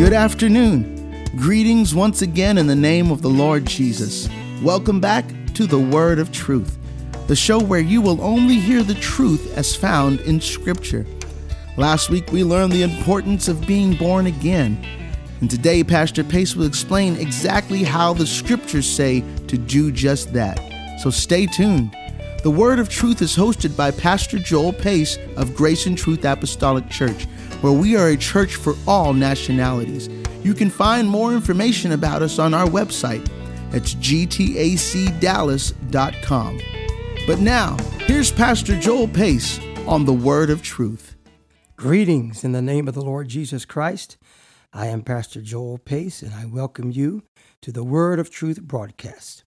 Good afternoon. Greetings once again in the name of the Lord Jesus. Welcome back to the Word of Truth, the show where you will only hear the truth as found in Scripture. Last week we learned the importance of being born again. And today, Pastor Pace will explain exactly how the Scriptures say to do just that. So stay tuned. The Word of Truth is hosted by Pastor Joel Pace of Grace and Truth Apostolic Church, where we are a church for all nationalities. You can find more information about us on our website. It's gtacdallas.com. But now, here's Pastor Joel Pace on the Word of Truth. Greetings in the name of the Lord Jesus Christ. I am Pastor Joel Pace, and I welcome you to the Word of Truth broadcast.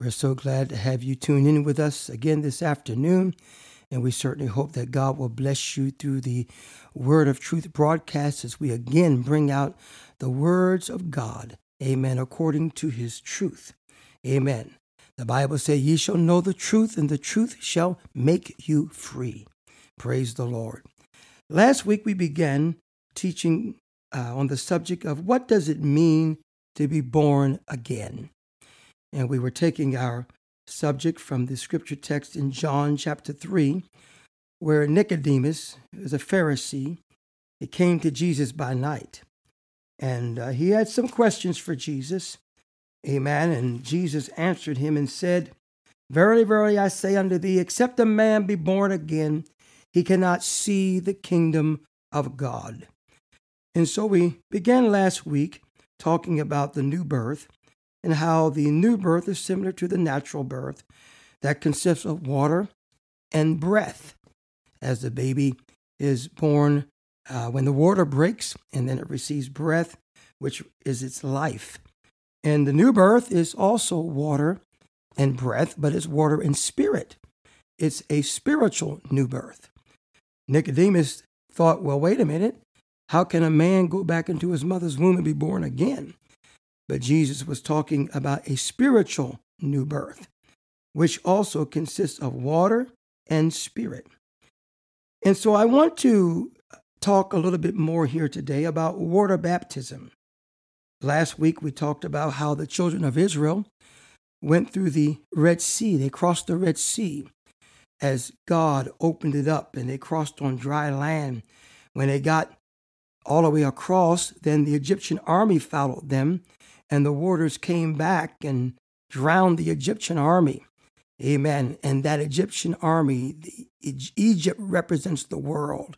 We're so glad to have you tune in with us again this afternoon. And we certainly hope that God will bless you through the Word of Truth broadcast as we again bring out the words of God. Amen. According to his truth. Amen. The Bible says, Ye shall know the truth, and the truth shall make you free. Praise the Lord. Last week we began teaching uh, on the subject of what does it mean to be born again. And we were taking our subject from the scripture text in John chapter 3, where Nicodemus is a Pharisee. He came to Jesus by night. And uh, he had some questions for Jesus. Amen. And Jesus answered him and said, Verily, verily, I say unto thee, except a man be born again, he cannot see the kingdom of God. And so we began last week talking about the new birth and how the new birth is similar to the natural birth that consists of water and breath. As the baby is born, uh, when the water breaks and then it receives breath, which is its life. And the new birth is also water and breath, but it's water and spirit. It's a spiritual new birth. Nicodemus thought, well, wait a minute. How can a man go back into his mother's womb and be born again? But Jesus was talking about a spiritual new birth, which also consists of water and spirit. And so I want to talk a little bit more here today about water baptism. Last week we talked about how the children of Israel went through the Red Sea. They crossed the Red Sea as God opened it up and they crossed on dry land. When they got all the way across, then the Egyptian army followed them and the waters came back and drowned the Egyptian army. Amen. And that Egyptian army, Egypt represents the world.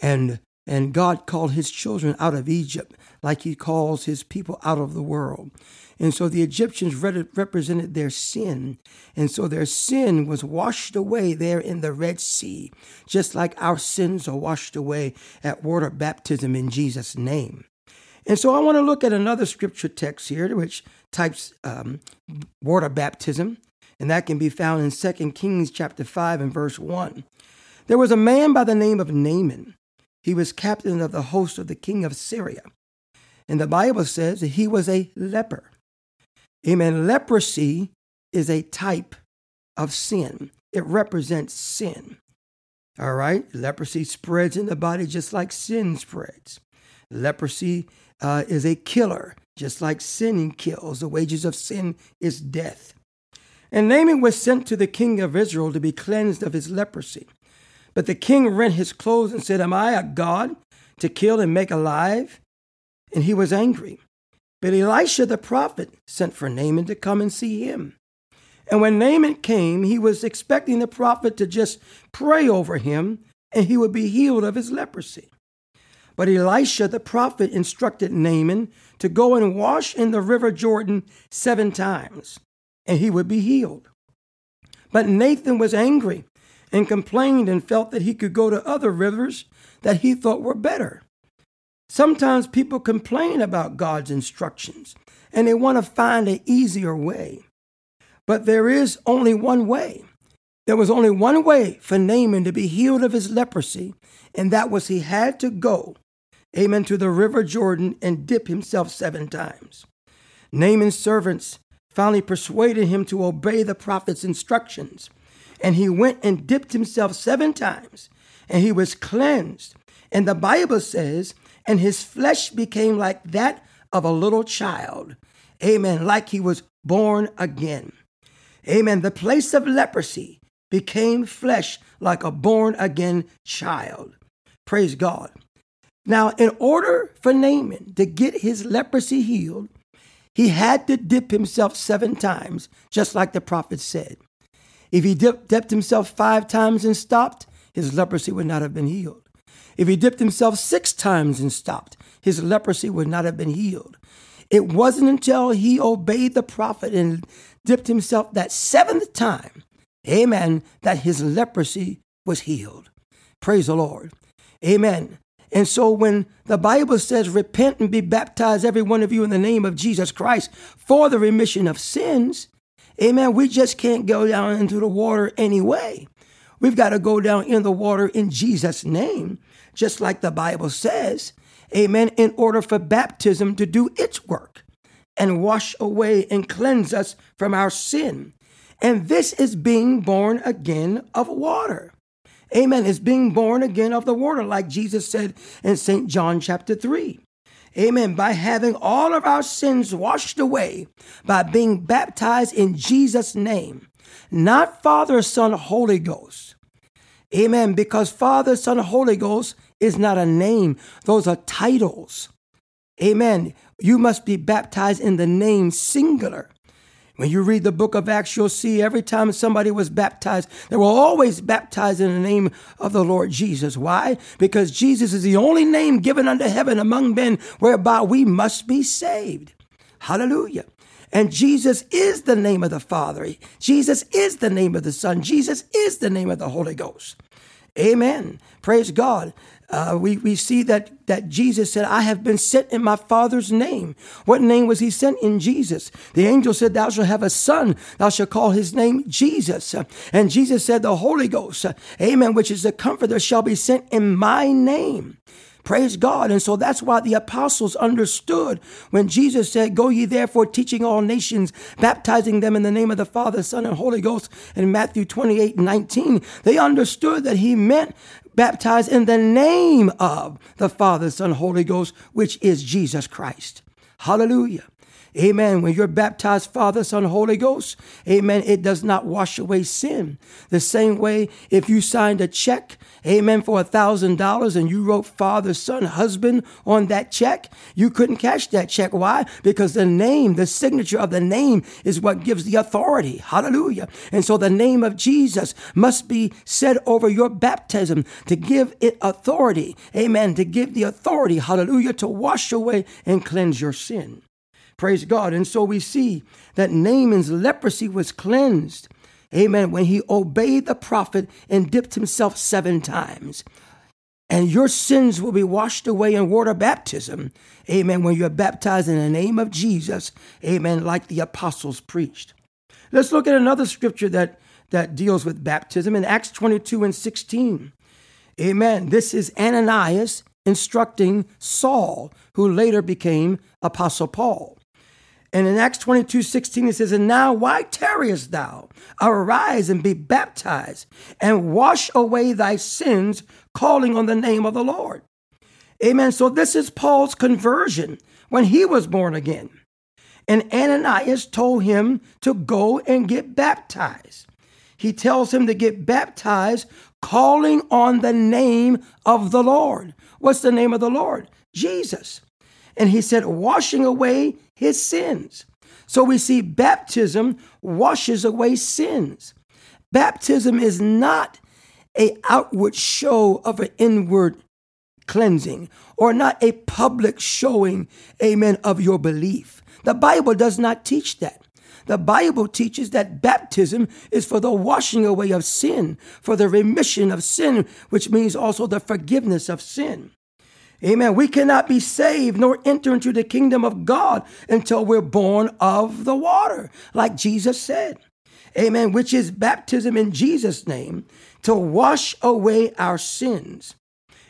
And and God called his children out of Egypt like he calls his people out of the world. And so the Egyptians represented their sin. And so their sin was washed away there in the Red Sea, just like our sins are washed away at water baptism in Jesus' name. And so I want to look at another scripture text here, which types um, water baptism, and that can be found in 2 Kings chapter 5 and verse 1. There was a man by the name of Naaman. He was captain of the host of the king of Syria. And the Bible says that he was a leper. Amen. Leprosy is a type of sin, it represents sin. All right? Leprosy spreads in the body just like sin spreads. Leprosy uh, is a killer, just like sin kills. The wages of sin is death. And Naaman was sent to the king of Israel to be cleansed of his leprosy. But the king rent his clothes and said, Am I a God to kill and make alive? And he was angry. But Elisha the prophet sent for Naaman to come and see him. And when Naaman came, he was expecting the prophet to just pray over him and he would be healed of his leprosy. But Elisha the prophet instructed Naaman to go and wash in the river Jordan seven times, and he would be healed. But Naaman was angry and complained and felt that he could go to other rivers that he thought were better. Sometimes people complain about God's instructions and they want to find an easier way. But there is only one way. There was only one way for Naaman to be healed of his leprosy, and that was he had to go amen, to the river Jordan and dip himself seven times. Naaman's servants finally persuaded him to obey the prophet's instructions. And he went and dipped himself seven times, and he was cleansed. And the Bible says, and his flesh became like that of a little child. Amen. Like he was born again. Amen. The place of leprosy became flesh like a born again child. Praise God. Now, in order for Naaman to get his leprosy healed, he had to dip himself seven times, just like the prophet said. If he dipped, himself five times and stopped, his leprosy would not have been healed. If he dipped himself six times and stopped, his leprosy would not have been healed. It wasn't until he obeyed the prophet and dipped himself that seventh time, amen, that his leprosy was healed. Praise the Lord. Amen. And so when the Bible says, repent and be baptized, every one of you, in the name of Jesus Christ for the remission of sins, amen, we just can't go down into the water anyway. We've got to go down in the water in Jesus' name, just like the Bible says, amen, in order for baptism to do its work and wash away and cleanse us from our sin. And this is being born again of water. Amen. Is being born again of the water, like Jesus said in St. John chapter 3. Amen. By having all of our sins washed away, by being baptized in Jesus' name, not Father, Son, Holy Ghost. Amen. Because Father, Son, Holy Ghost is not a name, those are titles. Amen. You must be baptized in the name singular. When you read the book of Acts, you'll see every time somebody was baptized, they were always baptized in the name of the Lord Jesus. Why? Because Jesus is the only name given unto heaven among men whereby we must be saved. Hallelujah. And Jesus is the name of the Father. Jesus is the name of the Son. Jesus is the name of the Holy Ghost. Amen. Praise God. Uh, we, we see that, that Jesus said, I have been sent in my Father's name. What name was he sent in Jesus? The angel said, Thou shalt have a son. Thou shalt call his name Jesus. And Jesus said, The Holy Ghost, amen, which is the comforter, shall be sent in my name. Praise God. And so that's why the apostles understood when Jesus said, Go ye therefore, teaching all nations, baptizing them in the name of the Father, Son, and Holy Ghost in Matthew 28 19. They understood that he meant baptized in the name of the Father, Son, Holy Ghost, which is Jesus Christ. Hallelujah. Amen. When you're baptized, Father, Son, Holy Ghost, amen, it does not wash away sin. The same way, if you signed a check, amen, for a thousand dollars and you wrote Father, Son, Husband on that check, you couldn't cash that check. Why? Because the name, the signature of the name is what gives the authority. Hallelujah. And so the name of Jesus must be said over your baptism to give it authority. Amen. To give the authority, hallelujah, to wash away and cleanse your sin. Praise God. And so we see that Naaman's leprosy was cleansed. Amen. When he obeyed the prophet and dipped himself seven times. And your sins will be washed away in water baptism. Amen. When you're baptized in the name of Jesus. Amen. Like the apostles preached. Let's look at another scripture that, that deals with baptism in Acts 22 and 16. Amen. This is Ananias instructing Saul, who later became Apostle Paul. And in Acts 22 16, it says, And now why tarriest thou? Arise and be baptized, and wash away thy sins, calling on the name of the Lord. Amen. So this is Paul's conversion when he was born again. And Ananias told him to go and get baptized. He tells him to get baptized, calling on the name of the Lord. What's the name of the Lord? Jesus. And he said, washing away his sins. So we see baptism washes away sins. Baptism is not a outward show of an inward cleansing or not a public showing, amen, of your belief. The Bible does not teach that. The Bible teaches that baptism is for the washing away of sin, for the remission of sin, which means also the forgiveness of sin. Amen. We cannot be saved nor enter into the kingdom of God until we're born of the water, like Jesus said. Amen. Which is baptism in Jesus' name to wash away our sins.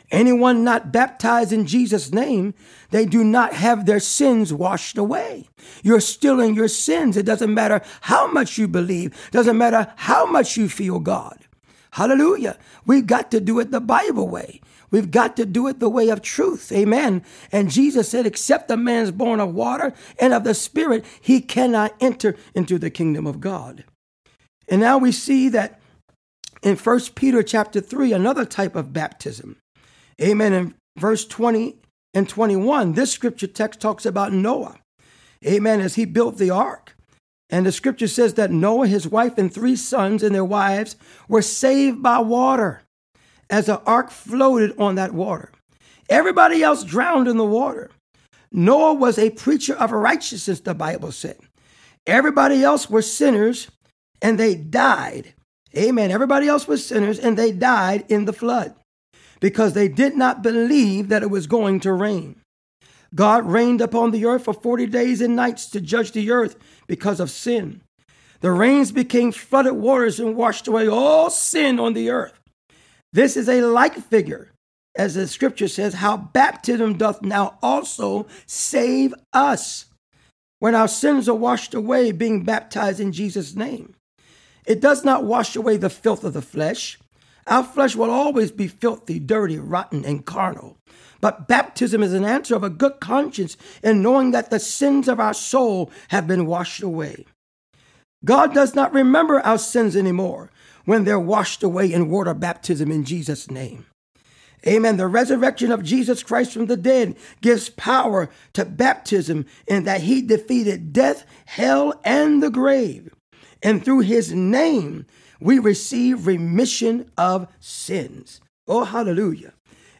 Anyone not baptized in Jesus' name, they do not have their sins washed away. You're still in your sins. It doesn't matter how much you believe, doesn't matter how much you feel God. Hallelujah. We've got to do it the Bible way. We've got to do it the way of truth. Amen. And Jesus said, except a man is born of water and of the Spirit, he cannot enter into the kingdom of God. And now we see that in 1 Peter chapter 3, another type of baptism. Amen. In verse 20 and 21, this scripture text talks about Noah. Amen. As he built the ark. And the scripture says that Noah, his wife, and three sons and their wives were saved by water as the ark floated on that water. Everybody else drowned in the water. Noah was a preacher of righteousness, the Bible said. Everybody else were sinners and they died. Amen. Everybody else was sinners and they died in the flood because they did not believe that it was going to rain. God rained upon the earth for 40 days and nights to judge the earth because of sin. The rains became flooded waters and washed away all sin on the earth. This is a like figure, as the scripture says, how baptism doth now also save us when our sins are washed away, being baptized in Jesus' name. It does not wash away the filth of the flesh. Our flesh will always be filthy, dirty, rotten, and carnal. But baptism is an answer of a good conscience in knowing that the sins of our soul have been washed away. God does not remember our sins anymore when they're washed away in water baptism in Jesus' name. Amen. The resurrection of Jesus Christ from the dead gives power to baptism in that he defeated death, hell, and the grave and through his name we receive remission of sins. Oh, hallelujah.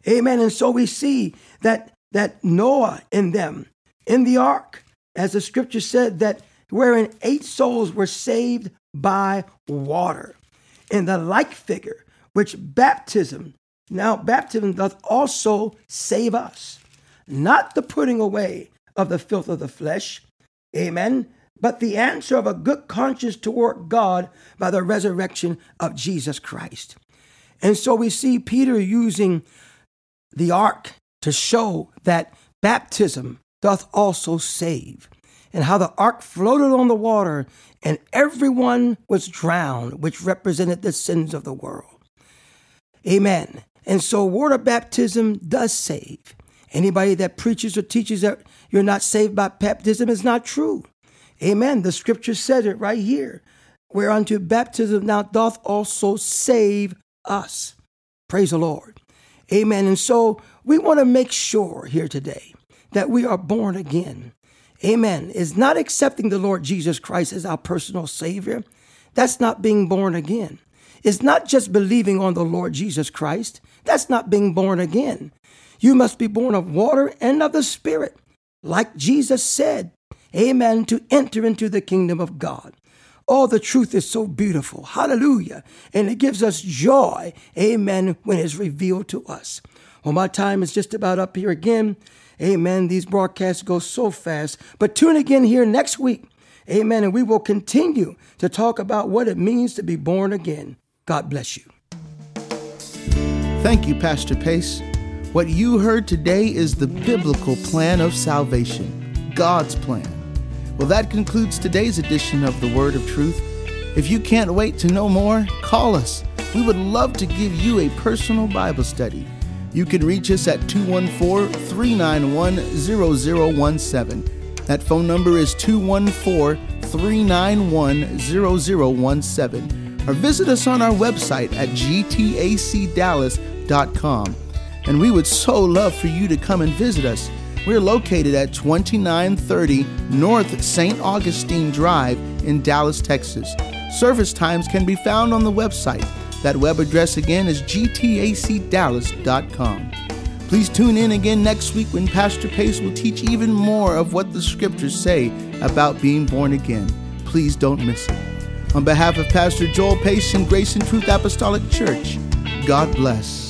Amen. And so we see that that Noah in them, in the ark, as the scripture said, that wherein eight souls were saved by water. In the like figure, which baptism, now baptism doth also save us, not the putting away of the filth of the flesh, amen, but the answer of a good conscience toward God by the resurrection of Jesus Christ. And so we see Peter using the ark to show that baptism doth also save, and how the ark floated on the water and everyone was drowned, which represented the sins of the world. Amen. And so water baptism does save. Anybody that preaches or teaches that you're not saved by baptism is not true. Amen. The scripture says it right here. Whereunto baptism now doth also save us. Praise the Lord. Amen. And so we want to make sure here today that we are born again. Amen. Is not accepting the Lord Jesus Christ as our personal Savior. That's not being born again. It's not just believing on the Lord Jesus Christ. That's not being born again. You must be born of water and of the Spirit. Like Jesus said, amen, to enter into the kingdom of God. Oh, the truth is so beautiful. Hallelujah. And it gives us joy, amen, when it's revealed to us. Well, my time is just about up here again. Amen. These broadcasts go so fast. But tune again here next week. Amen. And we will continue to talk about what it means to be born again. God bless you. Thank you, Pastor Pace. What you heard today is the biblical plan of salvation, God's plan. Well, that concludes today's edition of the Word of Truth. If you can't wait to know more, call us. We would love to give you a personal Bible study. You can reach us at 214 391 0017. That phone number is 214 391 0017. Or visit us on our website at gtacdallas.com. And we would so love for you to come and visit us. We're located at 2930 North St. Augustine Drive in Dallas, Texas. Service times can be found on the website. That web address again is gtacdallas.com. Please tune in again next week when Pastor Pace will teach even more of what the scriptures say about being born again. Please don't miss it. On behalf of Pastor Joel Pace and Grace and Truth Apostolic Church, God bless.